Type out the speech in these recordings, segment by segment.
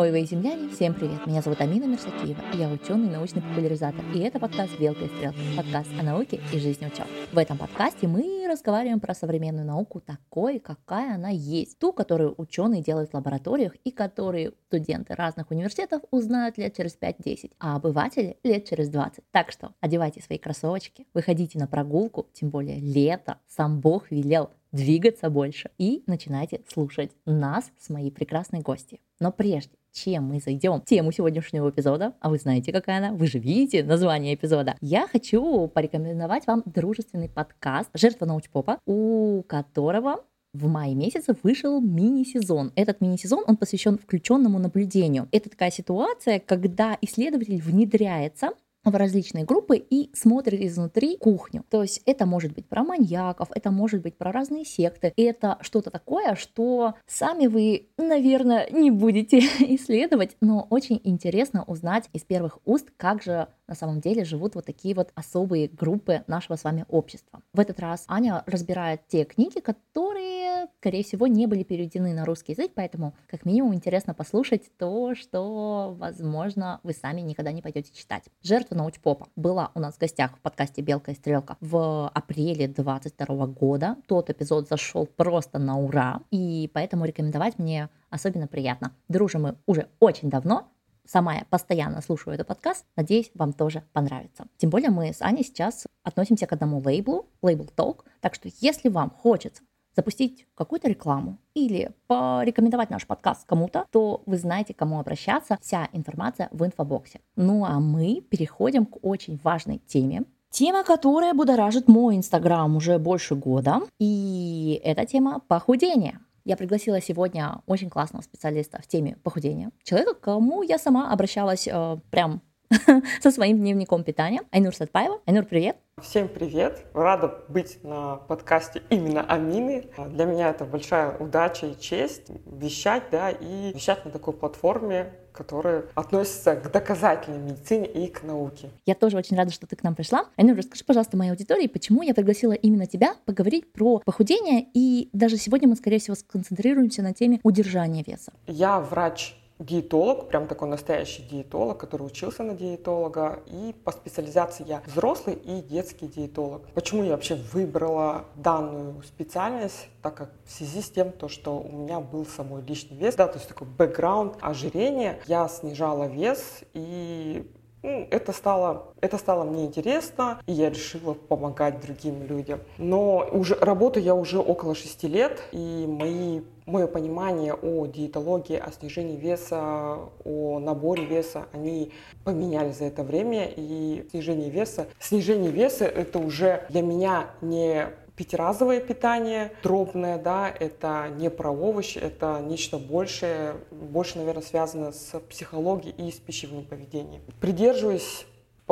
Ой, вы земляне, всем привет! Меня зовут Амина Мерсакиева, и я ученый научный популяризатор, и это подкаст «Белка и стрелка», подкаст о науке и жизни ученых. В этом подкасте мы разговариваем про современную науку такой, какая она есть, ту, которую ученые делают в лабораториях и которые студенты разных университетов узнают лет через 5-10, а обыватели лет через 20. Так что одевайте свои кроссовочки, выходите на прогулку, тем более лето, сам Бог велел, двигаться больше и начинайте слушать нас с моей прекрасной гостью. Но прежде чем мы зайдем тему сегодняшнего эпизода, а вы знаете, какая она, вы же видите название эпизода, я хочу порекомендовать вам дружественный подкаст «Жертва научпопа», у которого в мае месяце вышел мини-сезон. Этот мини-сезон, он посвящен включенному наблюдению. Это такая ситуация, когда исследователь внедряется в различные группы и смотрит изнутри кухню. То есть это может быть про маньяков, это может быть про разные секты. Это что-то такое, что сами вы, наверное, не будете исследовать, но очень интересно узнать из первых уст, как же на самом деле живут вот такие вот особые группы нашего с вами общества. В этот раз Аня разбирает те книги, которые, скорее всего, не были переведены на русский язык, поэтому как минимум интересно послушать то, что, возможно, вы сами никогда не пойдете читать. Жертва научпопа была у нас в гостях в подкасте «Белка и стрелка» в апреле 22 года. Тот эпизод зашел просто на ура, и поэтому рекомендовать мне особенно приятно. Дружим мы уже очень давно, Сама я постоянно слушаю этот подкаст. Надеюсь, вам тоже понравится. Тем более мы с Аней сейчас относимся к одному лейблу, лейбл Talk. Так что если вам хочется запустить какую-то рекламу или порекомендовать наш подкаст кому-то, то вы знаете, к кому обращаться. Вся информация в инфобоксе. Ну а мы переходим к очень важной теме. Тема, которая будоражит мой инстаграм уже больше года. И это тема похудения. Я пригласила сегодня очень классного специалиста в теме похудения. Человека, к кому я сама обращалась э, прям со своим дневником питания. Айнур Сатпаева. Айнур, привет. Всем привет! Рада быть на подкасте именно Амины. Для меня это большая удача и честь вещать, да, и вещать на такой платформе, которая относится к доказательной медицине и к науке. Я тоже очень рада, что ты к нам пришла. Айнур, расскажи, пожалуйста, моей аудитории, почему я пригласила именно тебя поговорить про похудение, и даже сегодня мы, скорее всего, сконцентрируемся на теме удержания веса. Я врач диетолог, прям такой настоящий диетолог, который учился на диетолога, и по специализации я взрослый и детский диетолог. Почему я вообще выбрала данную специальность, так как в связи с тем, то, что у меня был самой лишний вес, да, то есть такой бэкграунд ожирения, я снижала вес и ну, это стало, это стало мне интересно, и я решила помогать другим людям. Но уже работаю я уже около шести лет, и мои мое понимание о диетологии, о снижении веса, о наборе веса, они поменялись за это время. И снижение веса, снижение веса это уже для меня не пятиразовое питание, дробное, да, это не про овощи, это нечто большее, больше, наверное, связано с психологией и с пищевым поведением. Придерживаясь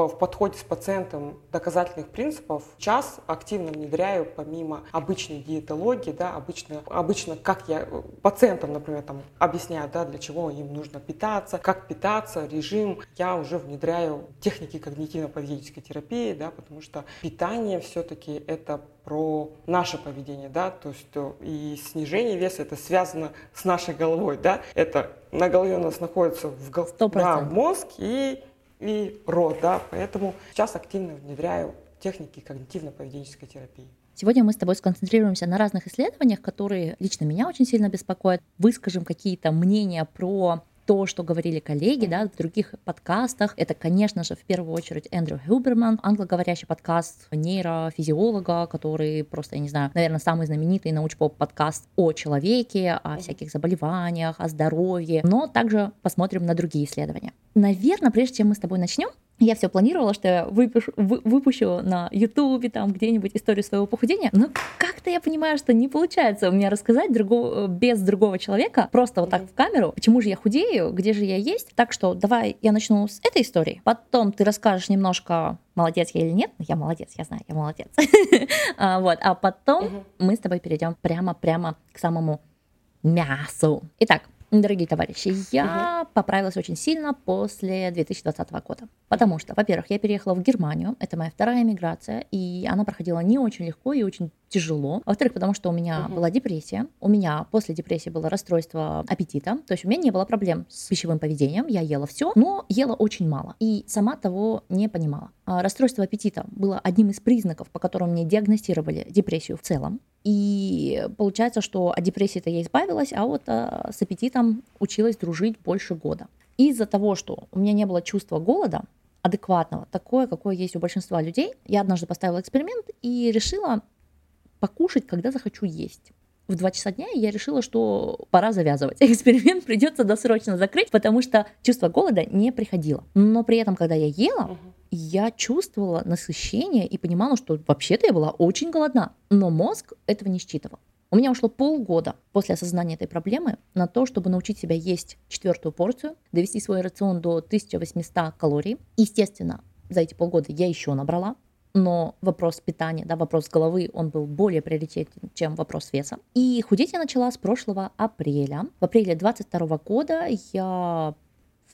в подходе с пациентом доказательных принципов час активно внедряю помимо обычной диетологии, да, обычно, обычно как я пациентам, например, там, объясняю, да, для чего им нужно питаться, как питаться, режим, я уже внедряю техники когнитивно-поведенческой терапии, да, потому что питание все-таки это про наше поведение, да, то есть и снижение веса это связано с нашей головой, да, это на голове у нас находится в, гол... да, мозг и и рот, да, поэтому сейчас активно внедряю техники когнитивно-поведенческой терапии. Сегодня мы с тобой сконцентрируемся на разных исследованиях, которые лично меня очень сильно беспокоят. Выскажем какие-то мнения про то, что говорили коллеги, да, в других подкастах. Это, конечно же, в первую очередь Эндрю Хюберман, англоговорящий подкаст нейрофизиолога, который просто, я не знаю, наверное, самый знаменитый научпоп подкаст о человеке, о всяких заболеваниях, о здоровье, но также посмотрим на другие исследования. Наверное, прежде чем мы с тобой начнем, я все планировала, что я выпишу, вы, выпущу на Ютубе там где-нибудь историю своего похудения, но как-то я понимаю, что не получается у меня рассказать другого, без другого человека, просто вот так в камеру, почему же я худею, где же я есть. Так что давай я начну с этой истории, потом ты расскажешь немножко, молодец я или нет. Я молодец, я знаю, я молодец. А, вот, а потом мы с тобой перейдем прямо-прямо к самому мясу. Итак, Дорогие товарищи, я угу. поправилась очень сильно после 2020 года. Потому что, во-первых, я переехала в Германию, это моя вторая миграция, и она проходила не очень легко и очень тяжело. Во-вторых, потому что у меня угу. была депрессия. У меня после депрессии было расстройство аппетита. То есть у меня не было проблем с пищевым поведением. Я ела все, но ела очень мало. И сама того не понимала. А расстройство аппетита было одним из признаков, по которым мне диагностировали депрессию в целом. И получается, что от депрессии-то я избавилась, а вот а, с аппетитом училась дружить больше года. Из-за того, что у меня не было чувства голода, адекватного, такое, какое есть у большинства людей, я однажды поставила эксперимент и решила покушать, когда захочу есть. В 2 часа дня я решила, что пора завязывать. Эксперимент придется досрочно закрыть, потому что чувство голода не приходило. Но при этом, когда я ела, я чувствовала насыщение и понимала, что вообще-то я была очень голодна. Но мозг этого не считывал. У меня ушло полгода после осознания этой проблемы на то, чтобы научить себя есть четвертую порцию, довести свой рацион до 1800 калорий. Естественно, за эти полгода я еще набрала, но вопрос питания, да, вопрос головы, он был более приоритетен, чем вопрос веса. И худеть я начала с прошлого апреля. В апреле 22 года я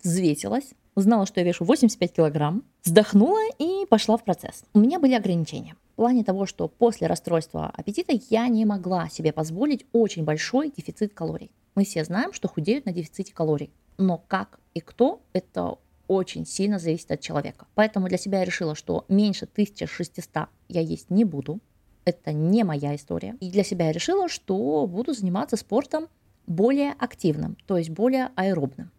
взвесилась, узнала, что я вешу 85 килограмм, вздохнула и пошла в процесс. У меня были ограничения. В плане того, что после расстройства аппетита я не могла себе позволить очень большой дефицит калорий. Мы все знаем, что худеют на дефиците калорий. Но как и кто, это очень сильно зависит от человека. Поэтому для себя я решила, что меньше 1600 я есть не буду. Это не моя история. И для себя я решила, что буду заниматься спортом более активным, то есть более аэробным.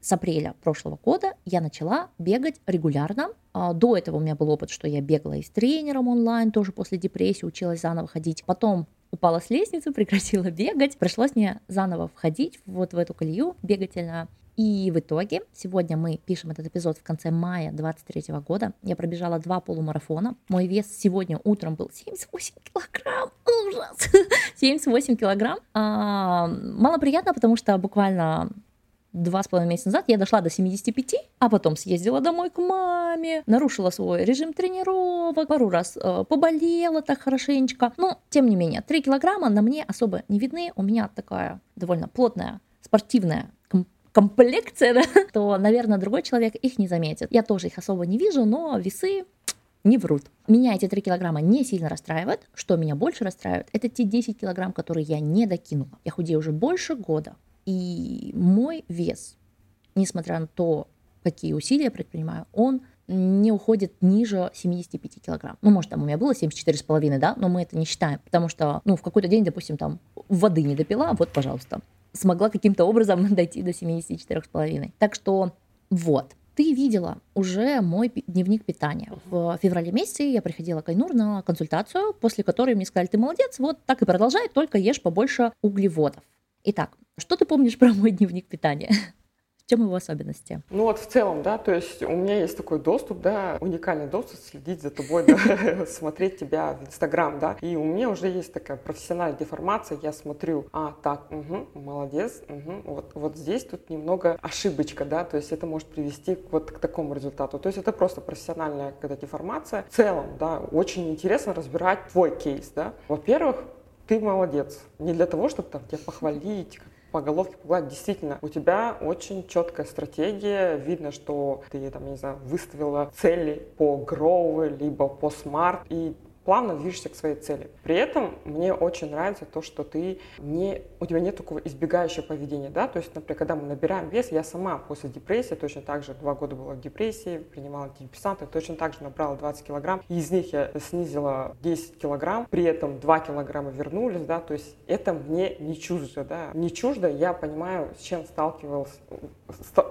С апреля прошлого года я начала бегать регулярно. А, до этого у меня был опыт, что я бегала и с тренером онлайн, тоже после депрессии училась заново ходить. Потом упала с лестницы, прекратила бегать. Пришлось мне заново входить вот в эту колею бегательную. И в итоге, сегодня мы пишем этот эпизод в конце мая 23 года. Я пробежала два полумарафона. Мой вес сегодня утром был 78 килограмм. Ужас! 78 килограмм. А, мало приятно, потому что буквально два с половиной месяца назад я дошла до 75, а потом съездила домой к маме, нарушила свой режим тренировок, пару раз э, поболела так хорошенечко. Но, тем не менее, 3 килограмма на мне особо не видны. У меня такая довольно плотная спортивная комплекция, да, то, наверное, другой человек их не заметит. Я тоже их особо не вижу, но весы не врут. Меня эти 3 килограмма не сильно расстраивают. Что меня больше расстраивает, это те 10 килограмм, которые я не докинула. Я худею уже больше года. И мой вес, несмотря на то, какие усилия я предпринимаю, он не уходит ниже 75 килограмм. Ну, может, там у меня было 74,5, да, но мы это не считаем, потому что, ну, в какой-то день, допустим, там воды не допила, вот, пожалуйста смогла каким-то образом дойти до 74,5. Так что вот. Ты видела уже мой дневник питания. В феврале месяце я приходила к Айнур на консультацию, после которой мне сказали, ты молодец, вот так и продолжай, только ешь побольше углеводов. Итак, что ты помнишь про мой дневник питания? Чем его особенности? Ну вот в целом, да, то есть у меня есть такой доступ, да, уникальный доступ следить за тобой, да, смотреть тебя в Инстаграм, да, и у меня уже есть такая профессиональная деформация, я смотрю, а, так, угу, молодец, угу, вот, вот здесь тут немного ошибочка, да, то есть это может привести вот к такому результату, то есть это просто профессиональная когда деформация. В целом, да, очень интересно разбирать твой кейс, да. Во-первых, ты молодец. Не для того, чтобы там тебя похвалить, по головке погладить. Действительно, у тебя очень четкая стратегия. Видно, что ты, там, не знаю, выставила цели по Grow, либо по Smart, и плавно движешься к своей цели. При этом мне очень нравится то, что ты не, у тебя нет такого избегающего поведения, да, то есть, например, когда мы набираем вес, я сама после депрессии, точно так же два года была в депрессии, принимала антидепрессанты, точно так же набрала 20 килограмм, из них я снизила 10 килограмм, при этом 2 килограмма вернулись, да, то есть это мне не чуждо, да, не чуждо, я понимаю, с чем сталкивался,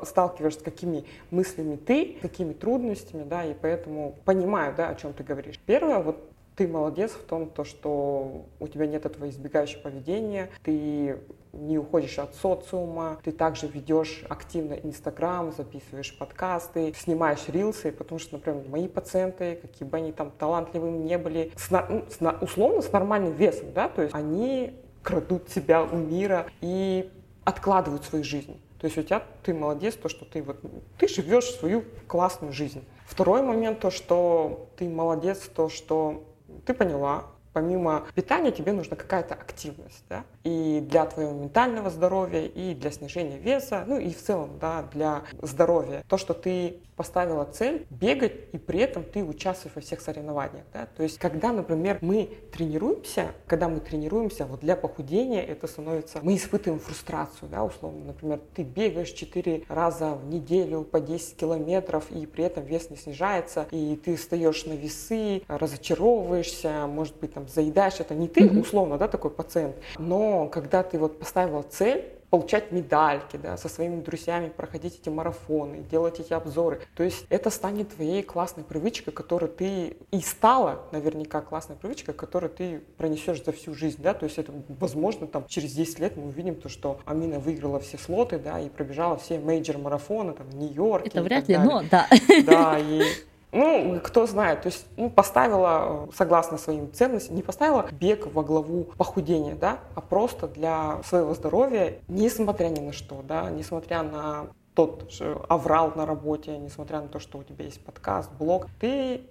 сталкиваешься, с какими мыслями ты, какими трудностями, да, и поэтому понимаю, да, о чем ты говоришь. Первое, вот ты молодец в том, то, что у тебя нет этого избегающего поведения, ты не уходишь от социума, ты также ведешь активно Инстаграм, записываешь подкасты, снимаешь рилсы, потому что, например, мои пациенты, какие бы они там талантливыми не были, с, ну, с, условно с нормальным весом, да, то есть они крадут себя у мира и откладывают свою жизнь. То есть у тебя ты молодец, то, что ты вот ты живешь свою классную жизнь. Второй момент, то, что ты молодец, то, что ты поняла, помимо питания тебе нужна какая-то активность, да, и для твоего ментального здоровья, и для снижения веса, ну и в целом, да, для здоровья. То, что ты поставила цель бегать, и при этом ты участвуешь во всех соревнованиях, да, то есть когда, например, мы тренируемся, когда мы тренируемся, вот для похудения это становится, мы испытываем фрустрацию, да, условно, например, ты бегаешь 4 раза в неделю по 10 километров, и при этом вес не снижается, и ты встаешь на весы, разочаровываешься, может быть, заедаешь, это не ты, условно, да, такой пациент, но когда ты вот поставила цель, получать медальки, да, со своими друзьями проходить эти марафоны, делать эти обзоры. То есть это станет твоей классной привычкой, которую ты и стала наверняка классной привычкой, которую ты пронесешь за всю жизнь, да, то есть это возможно там через 10 лет мы увидим то, что Амина выиграла все слоты, да, и пробежала все major марафоны, там, Нью-Йорк. Это вряд ли, но да. Да, и ну, кто знает, то есть ну, поставила, э, согласно своим ценностям, не поставила бег во главу похудения, да, а просто для своего здоровья, несмотря ни на что, да, несмотря на тот аврал на работе, несмотря на то, что у тебя есть подкаст, блог, ты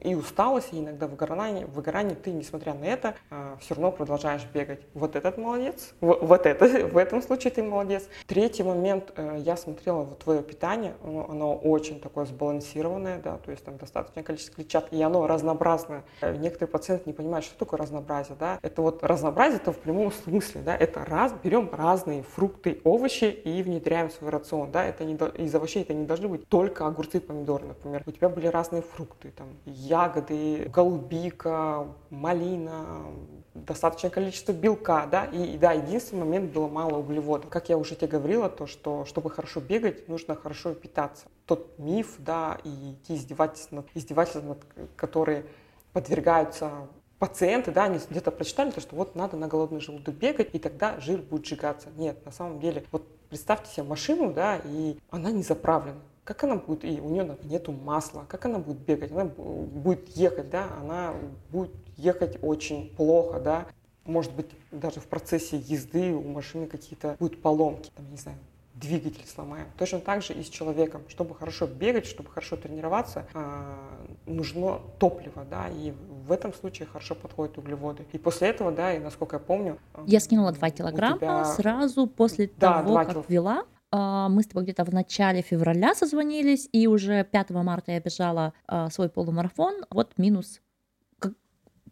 и усталость, и иногда выгорание, выгорание ты, несмотря на это, а, все равно продолжаешь бегать. Вот этот молодец, вот это, в этом случае ты молодец. Третий момент, э, я смотрела вот твое питание, оно очень такое сбалансированное, да, то есть там достаточное количество клетчатки, и оно разнообразное. Э, некоторые пациенты не понимают, что такое разнообразие, да, это вот разнообразие, это в прямом смысле, да, это раз, берем разные фрукты, овощи и внедряем в свой рацион, да, это не, из овощей это не должны быть только огурцы и помидоры, например. У тебя были разные фрукты, там, ягоды, голубика, малина, достаточное количество белка, да, и, да, единственный момент было мало углеводов. Как я уже тебе говорила, то, что чтобы хорошо бегать, нужно хорошо питаться. Тот миф, да, и те издевательства, издевательства над, которые подвергаются пациенты, да, они где-то прочитали, то, что вот надо на голодный желудок бегать, и тогда жир будет сжигаться. Нет, на самом деле, вот представьте себе машину, да, и она не заправлена. Как она будет, и у нее нету масла, как она будет бегать, она будет ехать, да, она будет ехать очень плохо, да, может быть, даже в процессе езды у машины какие-то будут поломки, там, не знаю, двигатель сломаем. Точно так же и с человеком. Чтобы хорошо бегать, чтобы хорошо тренироваться, а, нужно топливо, да, и в этом случае хорошо подходят углеводы. И после этого, да, и насколько я помню... Я скинула 2 килограмма тебя... сразу после да, того, как кил... ввела. А, мы с тобой где-то в начале февраля созвонились, и уже 5 марта я бежала а, свой полумарафон. Вот минус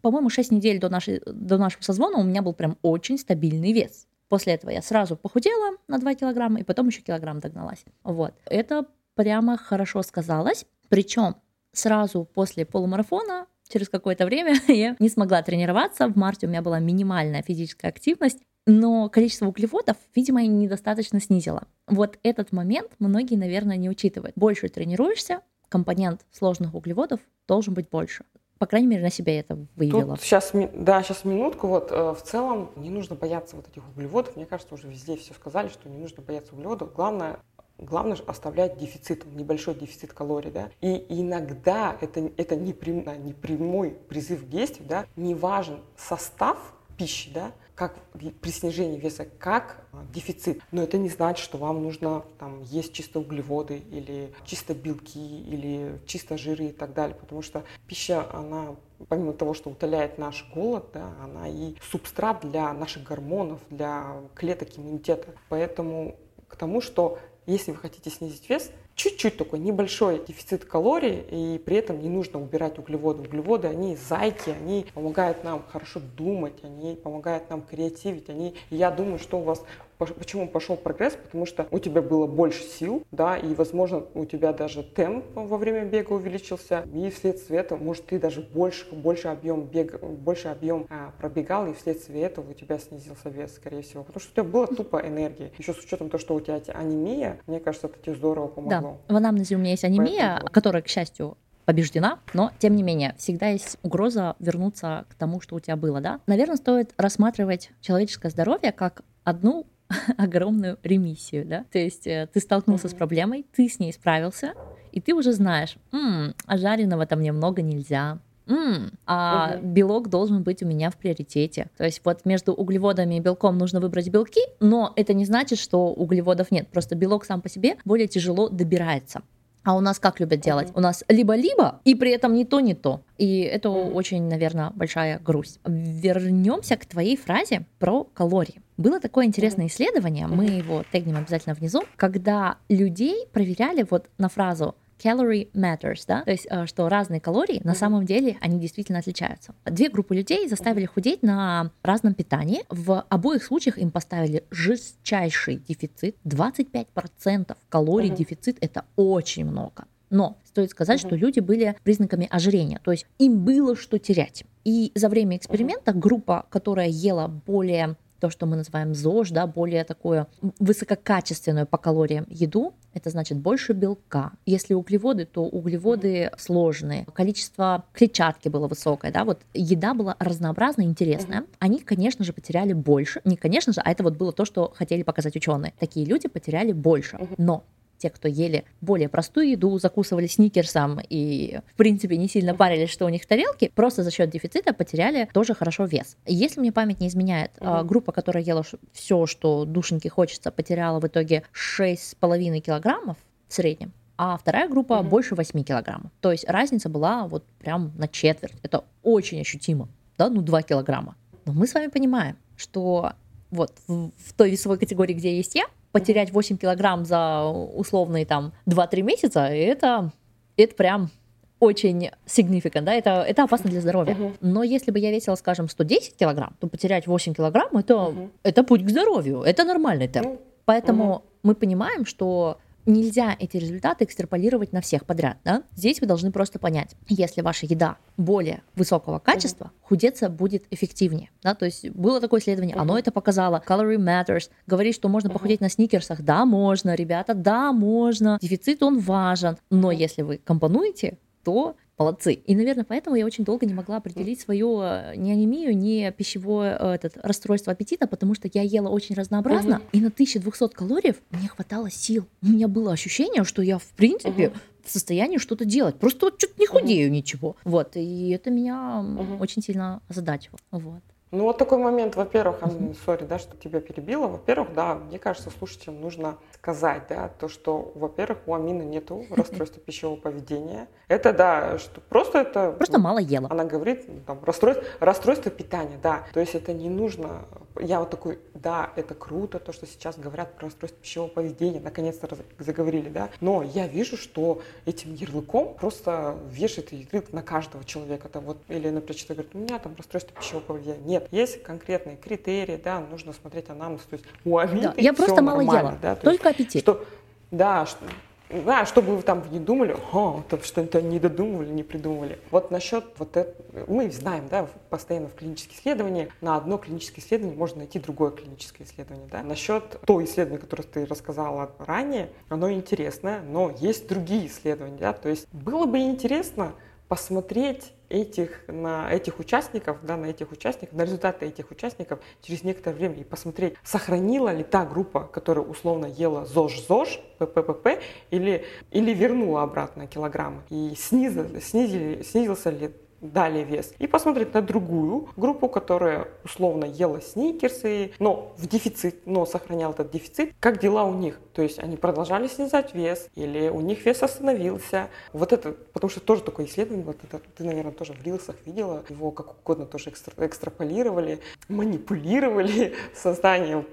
по-моему, 6 недель до, нашей, до нашего созвона у меня был прям очень стабильный вес. После этого я сразу похудела на 2 килограмма и потом еще килограмм догналась. Вот. Это прямо хорошо сказалось. Причем сразу после полумарафона через какое-то время я не смогла тренироваться. В марте у меня была минимальная физическая активность, но количество углеводов, видимо, недостаточно снизила. Вот этот момент многие, наверное, не учитывают. Больше тренируешься, компонент сложных углеводов должен быть больше. По крайней мере, на себя это выявила. Тут сейчас, да, сейчас минутку. Вот э, в целом не нужно бояться вот этих углеводов. Мне кажется, уже везде все сказали, что не нужно бояться углеводов. Главное Главное же оставлять дефицит, небольшой дефицит калорий, да. И иногда это, это не, прям, не прямой призыв к действию, да, не важен состав пищи, да, как при снижении веса, как а, дефицит. Но это не значит, что вам нужно там, есть чисто углеводы или чисто белки или чисто жиры и так далее. Потому что пища, она помимо того, что утоляет наш голод, да, она и субстрат для наших гормонов, для клеток иммунитета. Поэтому к тому, что если вы хотите снизить вес, чуть-чуть такой небольшой дефицит калорий, и при этом не нужно убирать углеводы. Углеводы, они зайки, они помогают нам хорошо думать, они помогают нам креативить, они, я думаю, что у вас Почему пошел прогресс? Потому что у тебя было больше сил, да, и, возможно, у тебя даже темп во время бега увеличился, и вследствие этого, может, ты даже больше, больше объем бега, больше объем а, пробегал, и вследствие этого у тебя снизился вес, скорее всего, потому что у тебя была тупо энергия. Еще с учетом того, что у тебя анемия, мне кажется, это тебе здорово помогло. Да, в анамнезе у меня есть анемия, Поэтому... которая, к счастью, побеждена, но тем не менее всегда есть угроза вернуться к тому, что у тебя было, да. Наверное, стоит рассматривать человеческое здоровье как одну огромную ремиссию, да. То есть э, ты столкнулся mm-hmm. с проблемой, ты с ней справился, и ты уже знаешь, м-м, а жареного там немного нельзя, м а угу. белок должен быть у меня в приоритете. То есть вот между углеводами и белком нужно выбрать белки, но это не значит, что углеводов нет. Просто белок сам по себе более тяжело добирается. А у нас как любят делать? У нас либо-либо, и при этом не то, не то. И это очень, наверное, большая грусть. Вернемся к твоей фразе про калории. Было такое интересное исследование, мы его тегнем обязательно внизу, когда людей проверяли вот на фразу calorie matters, да, то есть э, что разные калории на самом деле они действительно отличаются. Две группы людей заставили худеть на разном питании. В обоих случаях им поставили жестчайший дефицит, 25% калорий дефицит это очень много. Но стоит сказать, что люди были признаками ожирения, то есть им было что терять. И за время эксперимента группа, которая ела более то, что мы называем ЗОЖ, да, более такую высококачественную по калориям еду, это значит больше белка. Если углеводы, то углеводы сложные. Количество клетчатки было высокое, да, вот еда была разнообразная, интересная. Они, конечно же, потеряли больше. Не конечно же, а это вот было то, что хотели показать ученые. Такие люди потеряли больше. Но те, кто ели более простую еду, закусывали сникерсом и, в принципе, не сильно парились, что у них в тарелке, просто за счет дефицита потеряли тоже хорошо вес. Если мне память не изменяет, mm-hmm. группа, которая ела все, что душеньке хочется, потеряла в итоге 6,5 килограммов в среднем, а вторая группа mm-hmm. больше 8 килограммов. То есть разница была вот прям на четверть. Это очень ощутимо, да, ну 2 килограмма. Но мы с вами понимаем, что вот в, в той весовой категории, где есть я, потерять 8 килограмм за условные там 2-3 месяца, это, это прям очень significant, да, это, это опасно для здоровья. Uh-huh. Но если бы я весила, скажем, 110 килограмм, то потерять 8 килограмм, это, uh-huh. это путь к здоровью, это нормальный темп. Uh-huh. Поэтому мы понимаем, что нельзя эти результаты экстраполировать на всех подряд. Да? Здесь вы должны просто понять, если ваша еда более высокого качества, uh-huh. худеться будет эффективнее. Да? То есть было такое исследование, uh-huh. оно это показало. Calorie Matters говорит, что можно uh-huh. похудеть на сникерсах. Да, можно, ребята, да, можно. Дефицит он важен. Но если вы компонуете, то молодцы. И, наверное, поэтому я очень долго не могла определить свою э, не анемию, не пищевое э, этот, расстройство аппетита, потому что я ела очень разнообразно, угу. и на 1200 калорий мне хватало сил. У меня было ощущение, что я, в принципе, угу. в состоянии что-то делать. Просто вот что-то не худею угу. ничего. Вот, и это меня угу. очень сильно озадачивало. Вот. Ну вот такой момент, во-первых, сори, да, что тебя перебило. Во-первых, да, мне кажется, слушателям нужно сказать, да, то, что, во-первых, у Амины нету расстройства пищевого поведения. Это, да, что просто это... Просто мало ела. Она говорит, ну, там, расстройство, расстройство питания, да. То есть это не нужно... Я вот такой, да, это круто, то, что сейчас говорят про расстройство пищевого поведения, наконец-то заговорили, да. Но я вижу, что этим ярлыком просто вешает ярлык на каждого человека. Это вот, или, например, человек говорит, у меня там расстройство пищевого поведения. Нет, нет, есть конкретные критерии, да, нужно смотреть анамнез. То есть у Амиты да, Я просто мало ела, да, только есть, аппетит. Что, да, что, да, чтобы вы там не думали, о, что-то не додумывали, не придумывали. Вот насчет вот этого, мы знаем, да, постоянно в клинических исследованиях, на одно клиническое исследование можно найти другое клиническое исследование, да. Насчет то исследование, которое ты рассказала ранее, оно интересное, но есть другие исследования, да, то есть было бы интересно посмотреть этих, на этих участников, да, на этих участников, на результаты этих участников через некоторое время и посмотреть, сохранила ли та группа, которая условно ела ЗОЖ-ЗОЖ, ППП, или, или вернула обратно килограммы, и снизили, снизили, снизился ли далее вес. И посмотреть на другую группу, которая условно ела сникерсы, но в дефицит, но сохранял этот дефицит. Как дела у них? То есть они продолжали снижать вес или у них вес остановился. Вот это, потому что тоже такое исследование, вот это ты, наверное, тоже в рилсах видела, его как угодно тоже экстра, экстраполировали, манипулировали созданием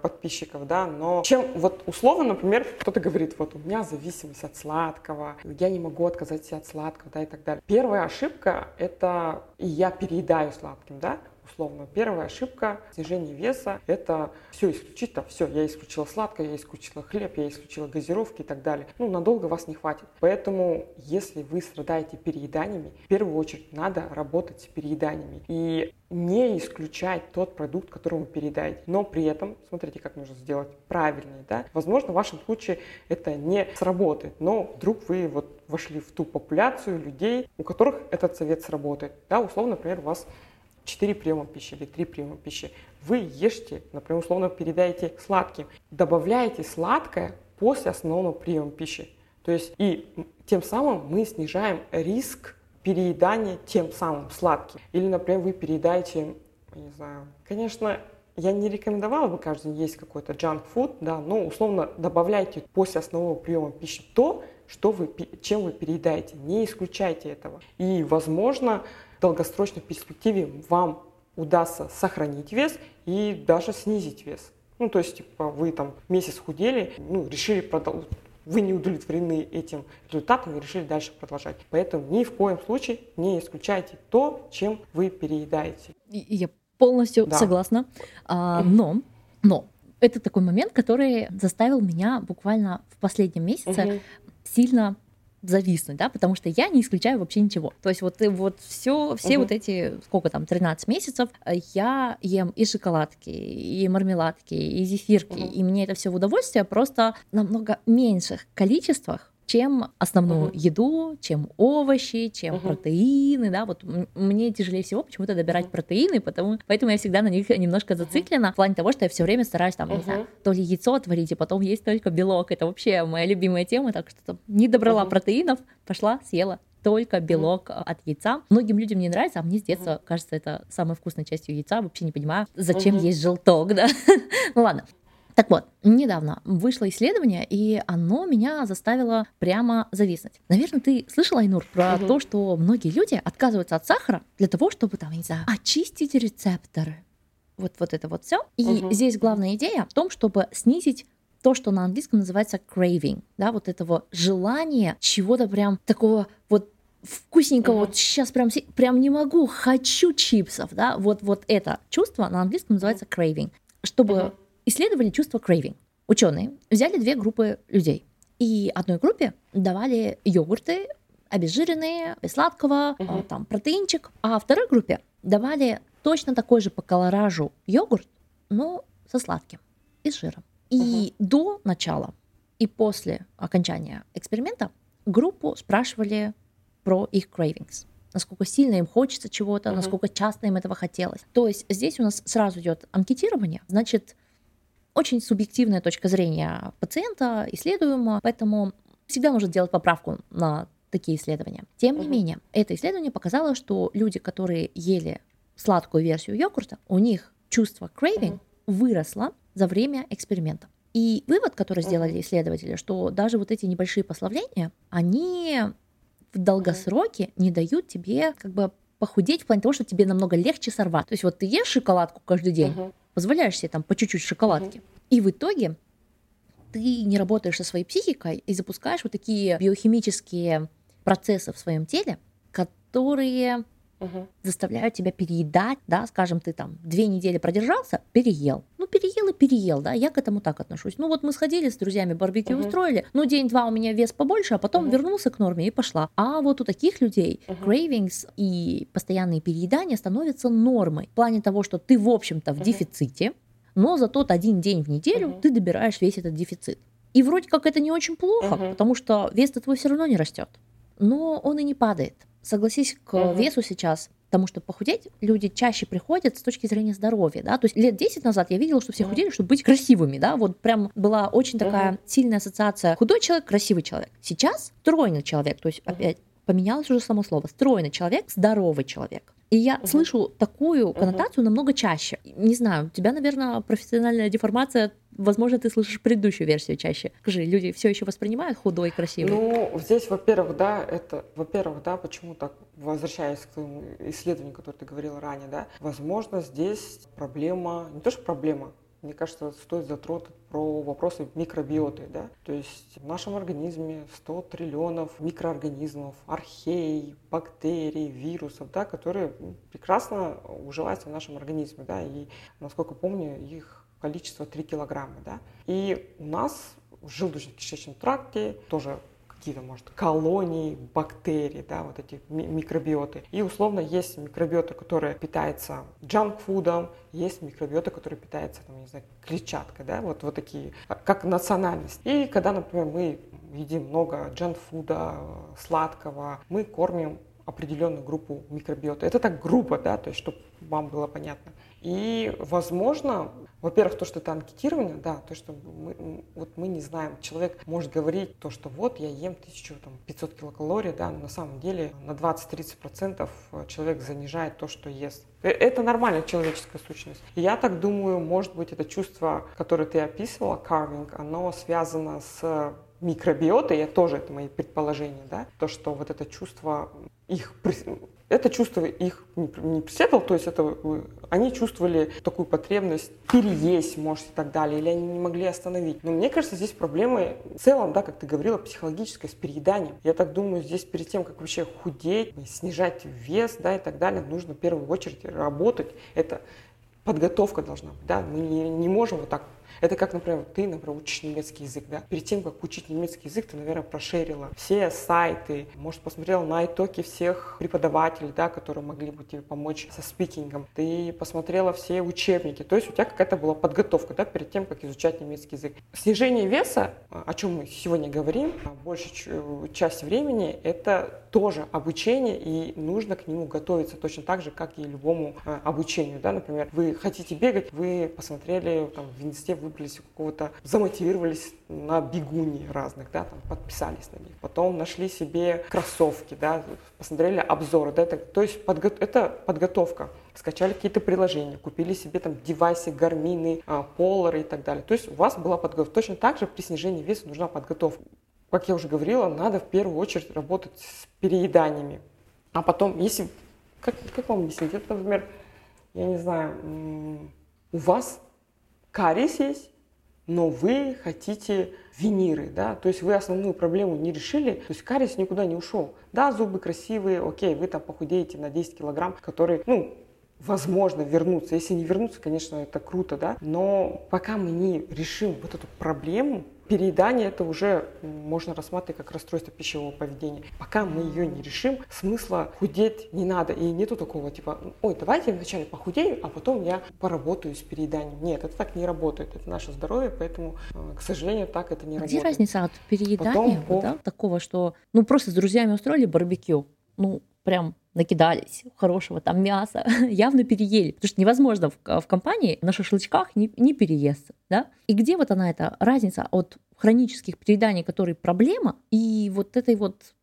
подписчиков, да, но чем вот условно, например, кто-то говорит, вот у меня зависимость от сладкого, я не могу отказать себе от сладкого, да, и так далее. Первая ошибка это я переедаю сладким, да, условно. Первая ошибка снижение веса – это все исключить, там, все, я исключила сладкое, я исключила хлеб, я исключила газировки и так далее. Ну, надолго вас не хватит. Поэтому, если вы страдаете перееданиями, в первую очередь надо работать с перееданиями и не исключать тот продукт, который вы переедаете. Но при этом, смотрите, как нужно сделать правильнее, да. Возможно, в вашем случае это не сработает, но вдруг вы вот вошли в ту популяцию людей, у которых этот совет сработает. Да, условно, например, у вас 4 приема пищи или 3 приема пищи. Вы ешьте, например, условно передаете сладким, добавляете сладкое после основного приема пищи. То есть и тем самым мы снижаем риск переедания тем самым сладким. Или, например, вы переедаете, не знаю, конечно, я не рекомендовала бы каждый день есть какой-то junk food, да, но условно добавляйте после основного приема пищи то, что вы, чем вы переедаете. Не исключайте этого. И, возможно, в долгосрочной перспективе вам удастся сохранить вес и даже снизить вес. Ну, то есть, типа, вы там месяц худели, ну, решили продолжить вы не удовлетворены этим результатом и решили дальше продолжать. Поэтому ни в коем случае не исключайте то, чем вы переедаете. Я полностью да. согласна. А, но, но это такой момент, который заставил меня буквально в последнем месяце угу. сильно зависнуть, да, потому что я не исключаю вообще ничего. То есть вот, вот все, все угу. вот эти, сколько там, 13 месяцев, э, я ем и шоколадки, и мармеладки, и зефирки, угу. и мне это все в удовольствие, просто намного меньших количествах, чем основную угу. еду, чем овощи, чем угу. протеины, да, вот мне тяжелее всего почему-то добирать угу. протеины, потому, поэтому я всегда на них немножко зациклена, угу. в плане того, что я все время стараюсь там, угу. не знаю, то ли яйцо отварить, и потом есть только белок, это вообще моя любимая тема, так что не добрала угу. протеинов, пошла, съела только белок mm-hmm. от яйца. Многим людям не нравится, а мне с детства mm-hmm. кажется, это самой вкусной частью яйца. Вообще не понимаю, зачем mm-hmm. есть желток, да? ну ладно. Так вот, недавно вышло исследование, и оно меня заставило прямо зависнуть. Наверное, ты слышала, Айнур, про угу. то, что многие люди отказываются от сахара для того, чтобы там, не знаю, очистить рецепторы. Вот, вот это вот все. И угу. здесь главная идея в том, чтобы снизить то, что на английском называется craving, да, вот этого желания чего-то прям такого вот вкусненького, uh-huh. вот сейчас прям, прям не могу, хочу чипсов, да, вот, вот это чувство на английском называется craving. Чтобы uh-huh исследовали чувство craving. Ученые взяли две группы людей. И одной группе давали йогурты, обезжиренные, без сладкого, угу. там протеинчик, а второй группе давали точно такой же по колоражу йогурт, но со сладким и с жиром. И угу. до начала и после окончания эксперимента группу спрашивали про их cravings насколько сильно им хочется чего-то, uh насколько часто им этого хотелось. То есть здесь у нас сразу идет анкетирование, значит, очень субъективная точка зрения пациента, исследуемого, поэтому всегда нужно делать поправку на такие исследования. Тем не менее, это исследование показало, что люди, которые ели сладкую версию йогурта, у них чувство craving выросло за время эксперимента. И вывод, который сделали исследователи, что даже вот эти небольшие послабления, они в долгосроке не дают тебе как бы похудеть в плане того, что тебе намного легче сорвать. То есть вот ты ешь шоколадку каждый день, uh-huh позволяешь себе там по чуть-чуть шоколадки. Угу. И в итоге ты не работаешь со своей психикой и запускаешь вот такие биохимические процессы в своем теле, которые угу. заставляют тебя переедать, да, скажем, ты там две недели продержался, переел. Ну, переел и переел, да, я к этому так отношусь. Ну, вот мы сходили с друзьями, барбекю угу. устроили, ну, день-два у меня вес побольше, а потом угу. вернулся к норме и пошла. А вот у таких людей угу. cravings и постоянные переедания становятся нормой. В плане того, что ты, в общем-то, в угу. дефиците, но за тот один день в неделю угу. ты добираешь весь этот дефицит. И вроде как это не очень плохо, угу. потому что вес твой все равно не растет. Но он и не падает согласись, к угу. весу сейчас Потому что похудеть люди чаще приходят с точки зрения здоровья, да, то есть лет 10 назад я видела, что все худели, чтобы быть красивыми, да, вот прям была очень такая uh-huh. сильная ассоциация худой человек, красивый человек. Сейчас стройный человек, то есть uh-huh. опять поменялось уже само слово, стройный человек, здоровый человек. И я uh-huh. слышу такую коннотацию uh-huh. намного чаще. Не знаю, у тебя, наверное, профессиональная деформация возможно, ты слышишь предыдущую версию чаще. Скажи, люди все еще воспринимают худой и красивый? Ну, здесь, во-первых, да, это, во-первых, да, почему так, возвращаясь к исследованию, которое ты говорила ранее, да, возможно, здесь проблема, не то что проблема, мне кажется, стоит затронуть про вопросы микробиоты. Да? То есть в нашем организме 100 триллионов микроорганизмов, архей, бактерий, вирусов, да, которые прекрасно уживаются в нашем организме. Да? И, насколько помню, их количество 3 килограмма, да. И у нас в желудочно-кишечном тракте тоже какие-то, может, колонии бактерий, да, вот эти микробиоты. И условно есть микробиота, которая питается джанк-фудом, есть микробиота, которая питается, там, не знаю, клетчаткой, да, вот, вот такие, как национальность. И когда, например, мы едим много джанк-фуда, сладкого, мы кормим определенную группу микробиота. Это так грубо, да, то есть, чтобы вам было понятно. И, возможно, во-первых, то, что это анкетирование, да, то, что мы, вот мы не знаем, человек может говорить то, что вот я ем 1500 килокалорий, да, но на самом деле на 20-30% человек занижает то, что ест. Э, это нормальная человеческая сущность. Я так думаю, может быть, это чувство, которое ты описывала, carving, оно связано с микробиоты, я тоже, это мои предположения, да, то, что вот это чувство их это чувство их не преследовало, то есть это они чувствовали такую потребность переесть, может, и так далее, или они не могли остановить. Но мне кажется, здесь проблемы в целом, да, как ты говорила, психологическая, с перееданием. Я так думаю, здесь перед тем, как вообще худеть, снижать вес, да, и так далее, нужно в первую очередь работать. Это подготовка должна быть, да, мы не, не можем вот так это как, например, ты, например, учишь немецкий язык, да? Перед тем, как учить немецкий язык, ты, наверное, прошерила все сайты, может, посмотрела на итоги всех преподавателей, да, которые могли бы тебе помочь со спикингом. Ты посмотрела все учебники. То есть у тебя какая-то была подготовка, да, перед тем, как изучать немецкий язык. Снижение веса, о чем мы сегодня говорим, а большую часть времени, это тоже обучение, и нужно к нему готовиться точно так же, как и любому а, обучению. Да? Например, вы хотите бегать, вы посмотрели там, в инсте, выбрались какого-то, замотивировались на бегуни разных, да, там, подписались на них. Потом нашли себе кроссовки, да, посмотрели обзоры. Да, это, то есть подго- это подготовка. Скачали какие-то приложения, купили себе там девайсы, гармины, а, полары и так далее. То есть у вас была подготовка. Точно так же при снижении веса нужна подготовка как я уже говорила, надо в первую очередь работать с перееданиями. А потом, если, как, как вам объяснить, это, например, я не знаю, у вас кариес есть, но вы хотите виниры, да, то есть вы основную проблему не решили, то есть кариес никуда не ушел. Да, зубы красивые, окей, вы там похудеете на 10 килограмм, которые, ну, возможно вернуться. Если не вернуться, конечно, это круто, да, но пока мы не решим вот эту проблему, переедание это уже можно рассматривать как расстройство пищевого поведения. Пока мы ее не решим, смысла худеть не надо. И нету такого типа, ой, давайте вначале похудею, а потом я поработаю с перееданием. Нет, это так не работает. Это наше здоровье, поэтому, э, к сожалению, так это не а работает. Где разница от переедания, потом, да, такого, что ну просто с друзьями устроили барбекю, ну прям накидались хорошего там мяса, явно переели. Потому что невозможно в, в компании на шашлычках не, не переесться. Да? И где вот она, эта разница от хронических перееданий, которые проблема, и вот этой вот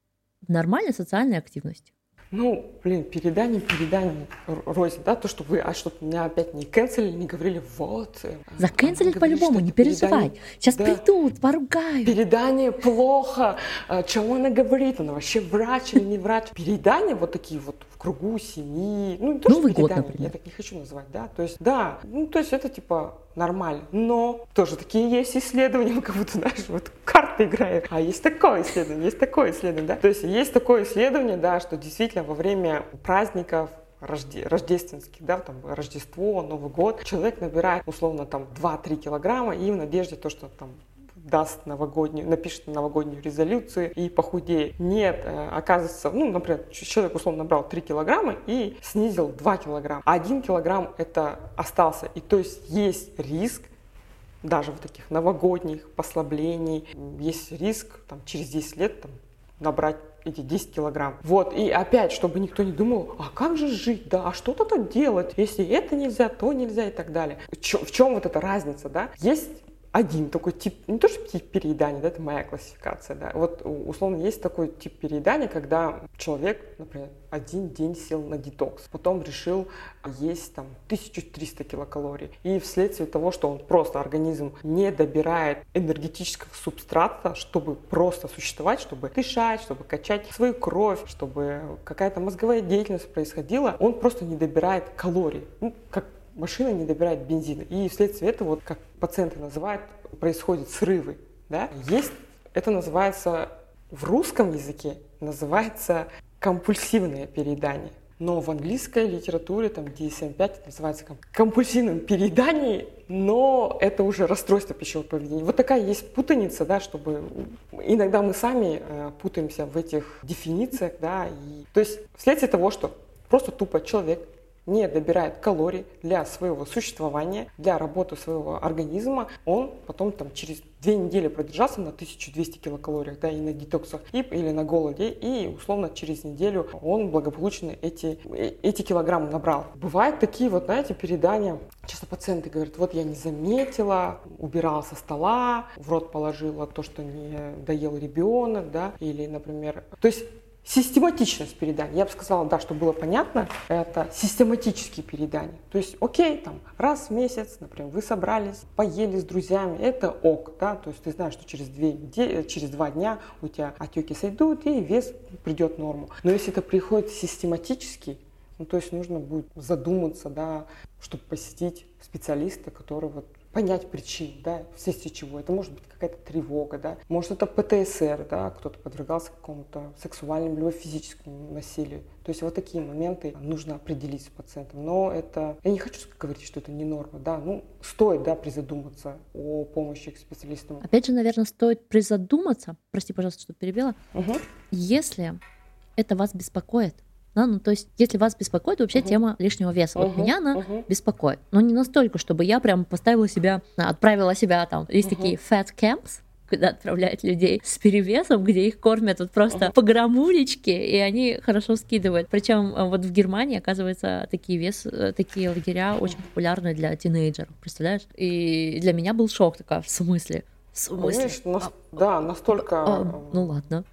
нормальной социальной активности? Ну, блин, передание, передание, рознь, да, то, что вы, а что меня опять не канцелили, не говорили, вот. Заканцелить по-любому, не переживай. Сейчас да, придут, поругают. Передание плохо, а, чего она говорит, она вообще врач или не врач. Передание вот такие вот в кругу семьи, ну, то, Новый год, например. я так не хочу называть, да, то есть, да, ну, то есть это типа нормально. Но тоже такие есть исследования, мы как будто, знаешь, вот карты играем. А есть такое исследование, есть такое исследование, да. То есть есть такое исследование, да, что действительно во время праздников рожде, рождественских, да, там Рождество, Новый год, человек набирает условно там 2-3 килограмма и в надежде то, что там даст новогоднюю, напишет новогоднюю резолюцию и похудеет. Нет, э, оказывается, ну, например, человек условно набрал 3 килограмма и снизил 2 килограмма, а 1 килограмм это остался. И то есть есть риск, даже в таких новогодних послаблений, есть риск там, через 10 лет там, набрать эти 10 килограмм. Вот, и опять, чтобы никто не думал, а как же жить, да, а что то делать, если это нельзя, то нельзя и так далее. Чем, в чем вот эта разница, да? Есть один такой тип, не то что тип переедания, да, это моя классификация, да. Вот условно есть такой тип переедания, когда человек, например, один день сел на детокс, потом решил есть там 1300 килокалорий. И вследствие того, что он просто организм не добирает энергетического субстрата, чтобы просто существовать, чтобы дышать, чтобы качать свою кровь, чтобы какая-то мозговая деятельность происходила, он просто не добирает калорий. Ну, как машина не добирает бензина. И вследствие этого, вот как пациенты называют, происходят срывы. Да? Есть, это называется в русском языке, называется компульсивное переедание. Но в английской литературе, там DSM-5, это называется компульсивным перееданием, но это уже расстройство пищевого поведения. Вот такая есть путаница, да, чтобы иногда мы сами э, путаемся в этих дефинициях, да, и то есть вследствие того, что просто тупо человек не добирает калорий для своего существования, для работы своего организма, он потом там через две недели продержался на 1200 килокалориях, да, и на детоксах, и, или на голоде, и условно через неделю он благополучно эти, э, эти килограммы набрал. Бывают такие вот, знаете, передания, часто пациенты говорят, вот я не заметила, убирала со стола, в рот положила то, что не доел ребенок, да, или, например, то есть систематичность передания. Я бы сказала, да, чтобы было понятно, это систематические передания. То есть, окей, там, раз в месяц, например, вы собрались, поели с друзьями, это ок, да, то есть ты знаешь, что через, две через два дня у тебя отеки сойдут и вес придет в норму. Но если это приходит систематически, ну, то есть нужно будет задуматься, да, чтобы посетить специалиста, который вот понять причину, да, вследствие чего. Это может быть какая-то тревога, да, может это ПТСР, да, кто-то подвергался какому-то сексуальному либо физическому насилию. То есть вот такие моменты нужно определить с пациентом. Но это, я не хочу говорить, что это не норма, да, ну, стоит, да, призадуматься о помощи к специалистам. Опять же, наверное, стоит призадуматься, прости, пожалуйста, что перебила, угу. если это вас беспокоит, да, ну, то есть, если вас беспокоит вообще uh-huh. тема лишнего веса, uh-huh. вот меня она uh-huh. беспокоит. Но не настолько, чтобы я прям поставила себя, отправила себя там. Есть uh-huh. такие fat camps, куда отправляют людей с перевесом, где их кормят вот просто uh-huh. по грамулечке, и они хорошо скидывают. Причем э, вот в Германии, оказывается, такие вес, э, такие лагеря uh-huh. очень популярны для тинейджеров, представляешь? И для меня был шок такой, в смысле? В смысле? Нас, а, да, настолько... А, ну ладно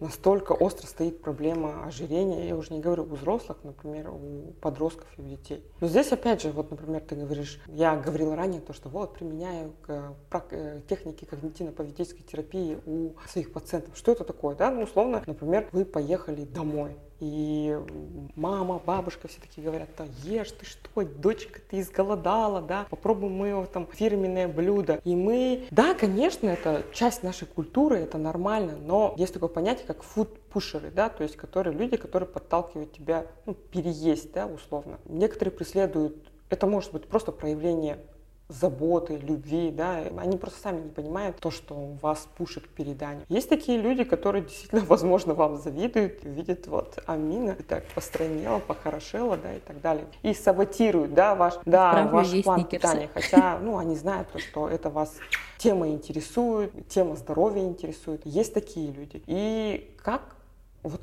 настолько остро стоит проблема ожирения, я уже не говорю у взрослых, например, у подростков и у детей. Но здесь опять же, вот, например, ты говоришь, я говорила ранее то, что вот применяю э, техники когнитивно-поведенческой терапии у своих пациентов. Что это такое, да? Ну, условно, например, вы поехали домой, и мама, бабушка все таки говорят, да ешь ты что, дочка, ты изголодала, да, попробуем мы его там фирменное блюдо. И мы, да, конечно, это часть нашей культуры, это нормально, но есть такое понятие, как фуд-пушеры, да, то есть которые люди, которые подталкивают тебя ну, переесть, да, условно. Некоторые преследуют это может быть просто проявление заботы, любви, да, они просто сами не понимают то, что вас пушит к переданию. Есть такие люди, которые действительно, возможно, вам завидуют, видят вот Амина так постранела, похорошела, да, и так далее. И саботируют, да, ваш, да, ваш план питания. Хотя, ну, они знают то, что это вас тема интересует, тема здоровья интересует. Есть такие люди. И как вот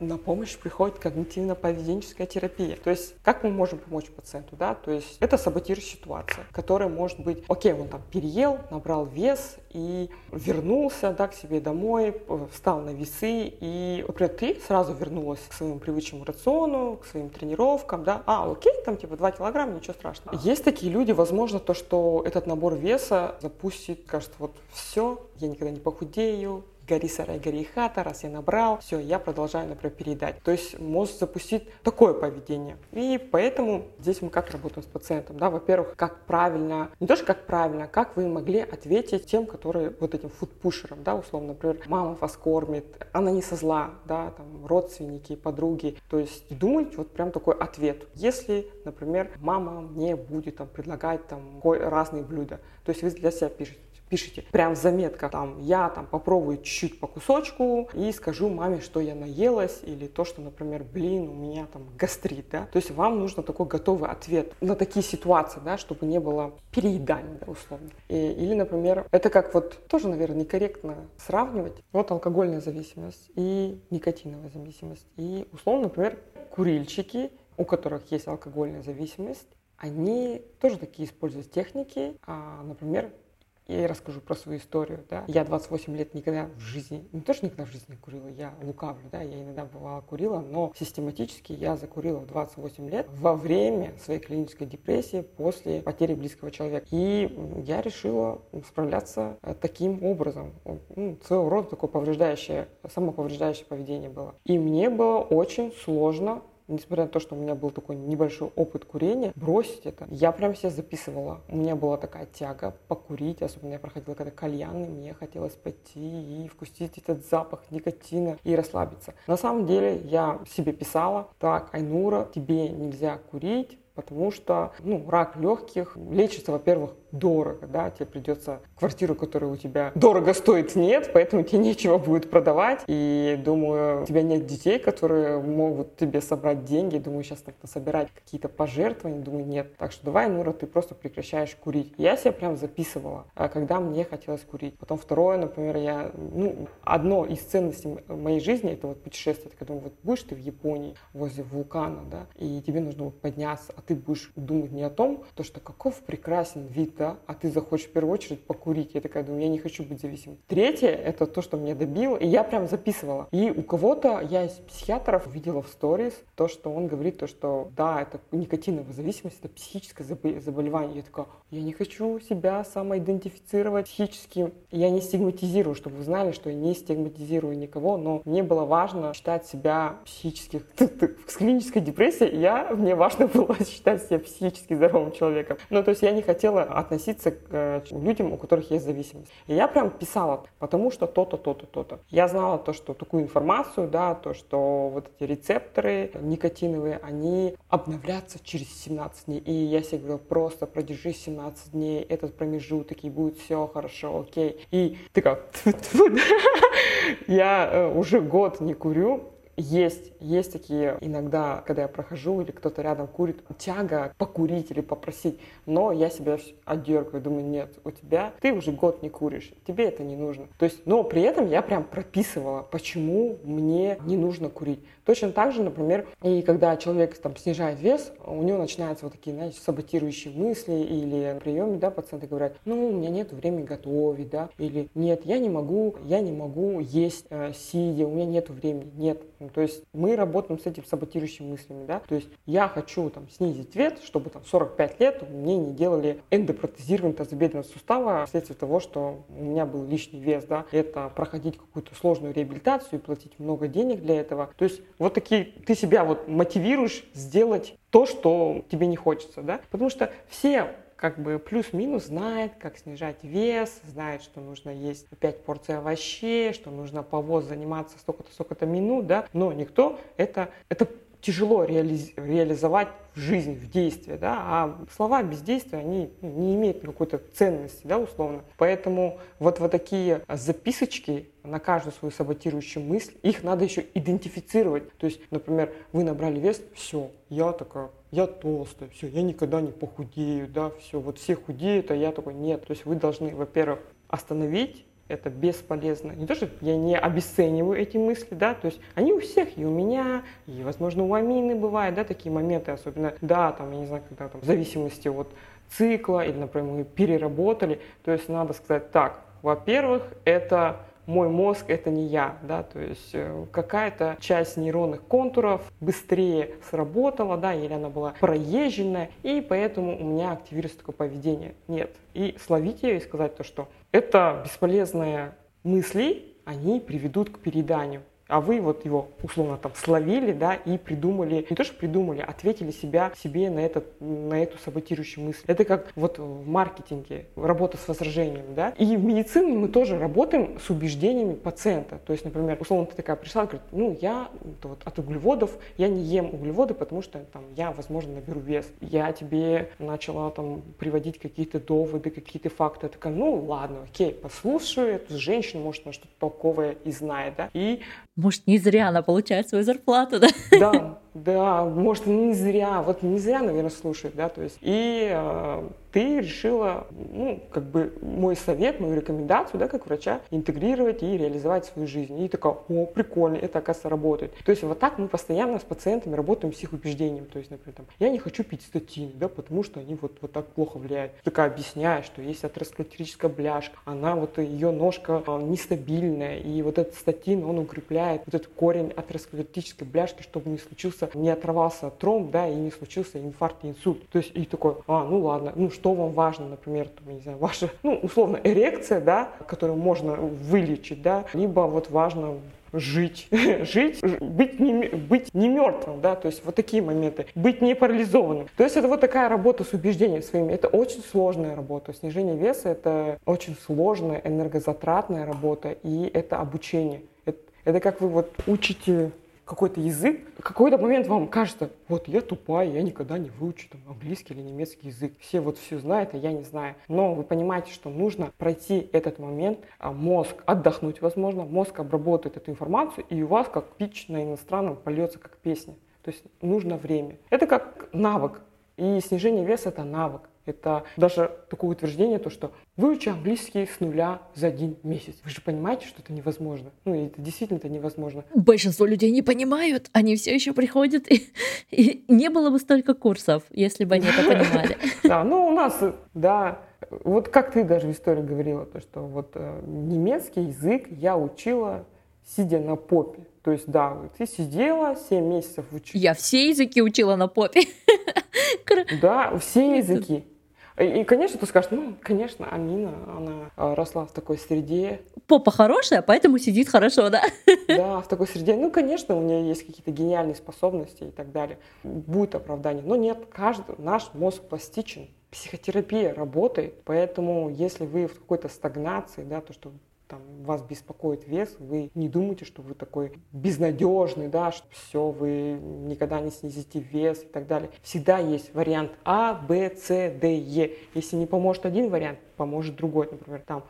на помощь приходит когнитивно-поведенческая терапия. То есть, как мы можем помочь пациенту, да? То есть, это саботирующая ситуация, которая может быть, окей, он там переел, набрал вес и вернулся, да, к себе домой, встал на весы, и, например, ты сразу вернулась к своему привычному рациону, к своим тренировкам, да, а, окей, там типа 2 килограмма, ничего страшного. Есть такие люди, возможно, то, что этот набор веса запустит, кажется, вот все, я никогда не похудею, гори сарай, гори хата, раз я набрал, все, я продолжаю, например, передать. То есть мозг запустит такое поведение. И поэтому здесь мы как работаем с пациентом, да, во-первых, как правильно, не то, что как правильно, как вы могли ответить тем, которые вот этим фудпушерам, да, условно, например, мама вас кормит, она не со зла, да, там, родственники, подруги, то есть думать вот прям такой ответ. Если, например, мама мне будет там предлагать там разные блюда, то есть вы для себя пишете, пишите прям в заметках, там, я там попробую чуть-чуть по кусочку и скажу маме, что я наелась, или то, что, например, блин, у меня там гастрит, да. То есть вам нужно такой готовый ответ на такие ситуации, да, чтобы не было переедания, да, условно. И, или, например, это как вот, тоже, наверное, некорректно сравнивать, вот алкогольная зависимость и никотиновая зависимость. И, условно, например, курильщики, у которых есть алкогольная зависимость, они тоже такие используют техники, а, например, я расскажу про свою историю, да. Я 28 лет никогда в жизни, не то, что никогда в жизни не курила, я лукавлю, да, я иногда бывала курила, но систематически я закурила в 28 лет во время своей клинической депрессии после потери близкого человека. И я решила справляться э, таким образом. Ну, своего рода такое повреждающее, самоповреждающее поведение было. И мне было очень сложно несмотря на то, что у меня был такой небольшой опыт курения, бросить это. Я прям себя записывала. У меня была такая тяга покурить, особенно я проходила когда кальяны, мне хотелось пойти и вкусить этот запах никотина и расслабиться. На самом деле я себе писала, так, Айнура, тебе нельзя курить, потому что ну, рак легких лечится, во-первых, дорого, да, тебе придется квартиру, которая у тебя дорого стоит, нет, поэтому тебе нечего будет продавать, и думаю, у тебя нет детей, которые могут тебе собрать деньги, думаю, сейчас так собирать какие-то пожертвования, думаю, нет, так что давай, Нура, ты просто прекращаешь курить. Я себя прям записывала, а, когда мне хотелось курить. Потом второе, например, я, ну, одно из ценностей моей жизни, это вот путешествие, когда вот будешь ты в Японии возле вулкана, да, и тебе нужно вот подняться от ты будешь думать не о том, то, что каков прекрасен вид, да, а ты захочешь в первую очередь покурить. Я такая думаю, я не хочу быть зависимым. Третье, это то, что меня добило, и я прям записывала. И у кого-то, я из психиатров видела в сторис, то, что он говорит, то, что да, это никотиновая зависимость, это психическое заболевание. Я такая, я не хочу себя самоидентифицировать психически. Я не стигматизирую, чтобы вы знали, что я не стигматизирую никого, но мне было важно считать себя психически... С клинической депрессией я, мне важно было считать себя психически здоровым человеком. Ну, то есть я не хотела относиться к э, людям, у которых есть зависимость. И я прям писала, потому что то-то, то-то, то-то. Я знала то, что такую информацию, да, то, что вот эти рецепторы никотиновые, они обновлятся через 17 дней. И я себе говорила, просто продержи 17 дней, этот промежуток, и будет все хорошо, окей. И ты как, я э, уже год не курю, есть, есть такие иногда, когда я прохожу или кто-то рядом курит, тяга покурить или попросить, но я себя отдергиваю, думаю, нет, у тебя, ты уже год не куришь, тебе это не нужно. То есть, но при этом я прям прописывала, почему мне не нужно курить. Точно так же, например, и когда человек там снижает вес, у него начинаются вот такие, знаете, саботирующие мысли или на приеме, да, пациенты говорят, ну, у меня нет времени готовить, да, или нет, я не могу, я не могу есть э, сидя, у меня нет времени, нет. То есть мы работаем с этим саботирующими мыслями, да, то есть я хочу там снизить вес, чтобы там 45 лет мне не делали эндопротезирование тазобедренного сустава вследствие того, что у меня был лишний вес, да, это проходить какую-то сложную реабилитацию и платить много денег для этого. То есть вот такие, ты себя вот мотивируешь сделать то, что тебе не хочется, да, потому что все как бы плюс-минус знает, как снижать вес, знает, что нужно есть 5 порций овощей, что нужно по ВОЗ заниматься столько-то, столько-то минут, да, но никто это, это тяжело реализ, реализовать в жизнь, в действие, да, а слова бездействия, они ну, не имеют какой-то ценности, да, условно. Поэтому вот вот такие записочки на каждую свою саботирующую мысль, их надо еще идентифицировать. То есть, например, вы набрали вес, все, я такая, я толстая, все, я никогда не похудею, да, все, вот все худеют, а я такой, нет. То есть вы должны, во-первых, остановить это бесполезно. Не то, что я не обесцениваю эти мысли, да, то есть они у всех, и у меня, и, возможно, у Амины бывают, да, такие моменты, особенно, да, там, я не знаю, когда там, в зависимости от цикла, или, например, мы переработали, то есть надо сказать так, во-первых, это мой мозг это не я, да, то есть э, какая-то часть нейронных контуров быстрее сработала, да, или она была проезженная, и поэтому у меня активируется такое поведение. Нет. И словить ее и сказать то, что это бесполезные мысли, они приведут к перееданию а вы вот его условно там словили, да, и придумали, не то что придумали, ответили себя, себе на, этот, на эту саботирующую мысль. Это как вот в маркетинге, работа с возражением, да. И в медицине мы тоже работаем с убеждениями пациента. То есть, например, условно ты такая пришла говорит, ну, я вот, от углеводов, я не ем углеводы, потому что там я, возможно, наберу вес. Я тебе начала там приводить какие-то доводы, какие-то факты. Я такая, ну, ладно, окей, послушаю эту женщину, может, она что-то толковое и знает, да. И может, не зря она получает свою зарплату, да? Да, да, может, не зря, вот не зря, наверное, слушает, да, то есть. И э, ты решила, ну, как бы мой совет, мою рекомендацию, да, как врача, интегрировать и реализовать свою жизнь. И такая, о, прикольно, это, оказывается, работает. То есть вот так мы постоянно с пациентами работаем с их убеждением. То есть, например, там, я не хочу пить статины, да, потому что они вот, вот так плохо влияют. Такая объясняю, что есть атеросклеротерическая бляшка, она вот, ее ножка а, нестабильная, и вот этот статин, он укрепляет вот этот корень атеросклеротической бляшки, чтобы не случился, не оторвался тромб, да, и не случился инфаркт инсульт. То есть, и такой, а, ну ладно, ну что вам важно, например, там, не знаю, ваша, ну, условно, эрекция, да, которую можно вылечить, да, либо вот важно жить, жить, быть не, быть не мертвым, да, то есть вот такие моменты, быть не парализованным. То есть это вот такая работа с убеждениями своими, это очень сложная работа. Снижение веса это очень сложная, энергозатратная работа, и это обучение. Это, это как вы вот учите какой-то язык, в какой-то момент вам кажется, вот я тупая, я никогда не выучу там, английский или немецкий язык. Все вот все знают, а я не знаю. Но вы понимаете, что нужно пройти этот момент, а мозг отдохнуть, возможно, мозг обработает эту информацию, и у вас как пич на иностранном польется как песня. То есть нужно время. Это как навык. И снижение веса – это навык. Это даже такое утверждение, то, что выучи английский с нуля за один месяц. Вы же понимаете, что это невозможно. Ну, это действительно это невозможно. Большинство людей не понимают, они все еще приходят, и, и не было бы столько курсов, если бы они это понимали. Да, ну у нас, да, вот как ты даже в истории говорила, то, что вот э, немецкий язык я учила, сидя на попе. То есть, да, ты сидела 7 месяцев учила. Я все языки учила на попе. Да, все языки. И, конечно, ты скажешь, ну, конечно, Амина, она а, росла в такой среде. Попа хорошая, поэтому сидит хорошо, да? Да, в такой среде. Ну, конечно, у нее есть какие-то гениальные способности и так далее. Будет оправдание. Но нет, каждый, наш мозг пластичен. Психотерапия работает, поэтому если вы в какой-то стагнации, да, то, что там, вас беспокоит вес, вы не думаете, что вы такой безнадежный, да, что все, вы никогда не снизите вес и так далее. Всегда есть вариант А, Б, С, Д, Е. Если не поможет один вариант, поможет другой, например, там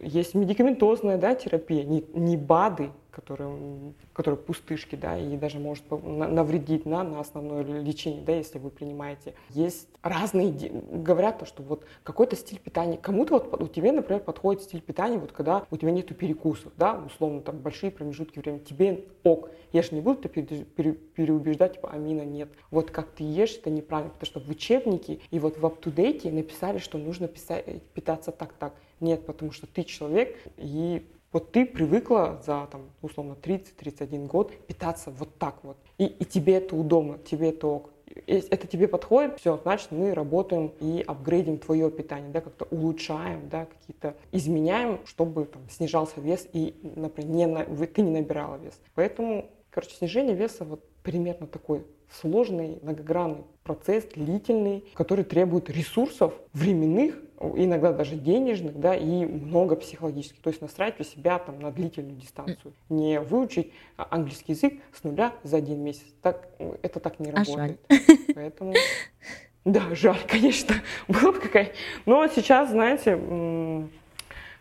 есть медикаментозная да, терапия, не, не БАДы, которые, которые пустышки, да, и даже может навредить на, на основное лечение, да, если вы принимаете. Есть разные, говорят то, что вот какой-то стиль питания, кому-то вот у тебя, например, подходит стиль питания, вот когда у тебя нету перекусов, да, условно там большие промежутки времени, тебе ок. Я же не буду тебя пере, переубеждать, типа, амина нет. Вот как ты ешь, это неправильно, потому что в учебнике и вот в UpToDate написали, что нужно писать, питаться так-так. Нет, потому что ты человек, и вот ты привыкла за, там, условно, 30-31 год питаться вот так вот. И, и тебе это удобно, тебе это ок. Если это тебе подходит, все, значит, мы работаем и апгрейдим твое питание, да, как-то улучшаем, да, какие-то изменяем, чтобы там снижался вес и, например, не, ты не набирала вес. Поэтому, короче, снижение веса вот примерно такой сложный, многогранный процесс, длительный, который требует ресурсов временных, иногда даже денежных, да, и много психологических. То есть настраивать себя там на длительную дистанцию. Не выучить английский язык с нуля за один месяц. Так, это так не работает. А жаль. Поэтому... Да, жаль, конечно. Была бы какая... Но сейчас, знаете,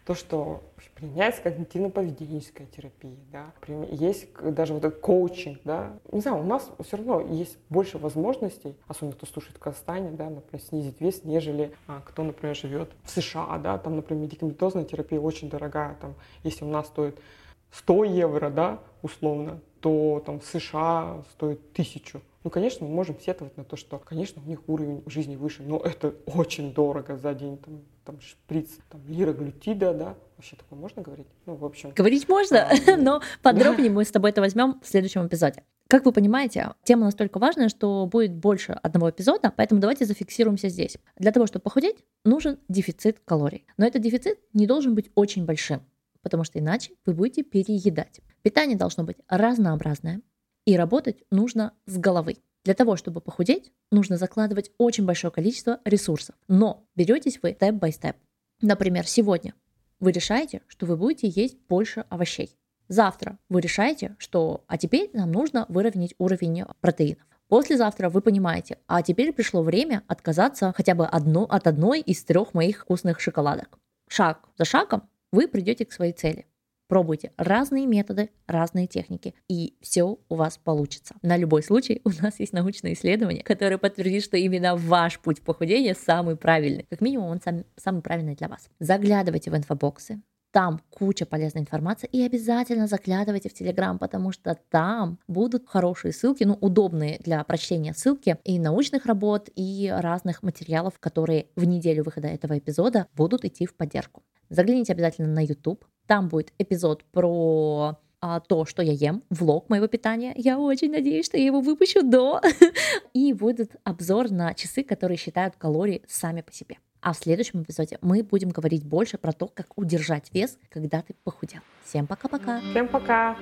то, что применяется когнитивно-поведенческая терапия, да, есть даже вот этот коучинг, да, не знаю, у нас все равно есть больше возможностей, особенно кто слушает в Казахстане, да, например, снизить вес, нежели а, кто, например, живет в США, да, там, например, медикаментозная терапия очень дорогая, там, если у нас стоит 100 евро, да, условно, то там в США стоит тысячу. Ну, конечно, мы можем сетовать на то, что, конечно, у них уровень жизни выше, но это очень дорого за день, там, там шприц, там, лироглютида, да, вообще такое можно говорить? Ну, в общем. Говорить можно, а, но подробнее мы с тобой это возьмем в следующем эпизоде. Как вы понимаете, тема настолько важная, что будет больше одного эпизода, поэтому давайте зафиксируемся здесь. Для того, чтобы похудеть, нужен дефицит калорий. Но этот дефицит не должен быть очень большим, потому что иначе вы будете переедать. Питание должно быть разнообразное, и работать нужно с головы. Для того, чтобы похудеть, нужно закладывать очень большое количество ресурсов. Но беретесь вы степ-бай-степ. Например, сегодня вы решаете, что вы будете есть больше овощей. Завтра вы решаете, что а теперь нам нужно выровнять уровень протеинов. Послезавтра вы понимаете, а теперь пришло время отказаться хотя бы одно, от одной из трех моих вкусных шоколадок. Шаг за шагом вы придете к своей цели. Пробуйте разные методы, разные техники, и все у вас получится. На любой случай у нас есть научное исследование, которое подтвердит, что именно ваш путь похудения самый правильный. Как минимум, он сам, самый правильный для вас. Заглядывайте в инфобоксы, там куча полезной информации и обязательно заглядывайте в Телеграм, потому что там будут хорошие ссылки, ну, удобные для прочтения ссылки и научных работ, и разных материалов, которые в неделю выхода этого эпизода будут идти в поддержку. Загляните обязательно на YouTube, там будет эпизод про а, то, что я ем, влог моего питания. Я очень надеюсь, что я его выпущу до. И будет обзор на часы, которые считают калории сами по себе. А в следующем эпизоде мы будем говорить больше про то, как удержать вес, когда ты похудел. Всем пока-пока. Всем пока.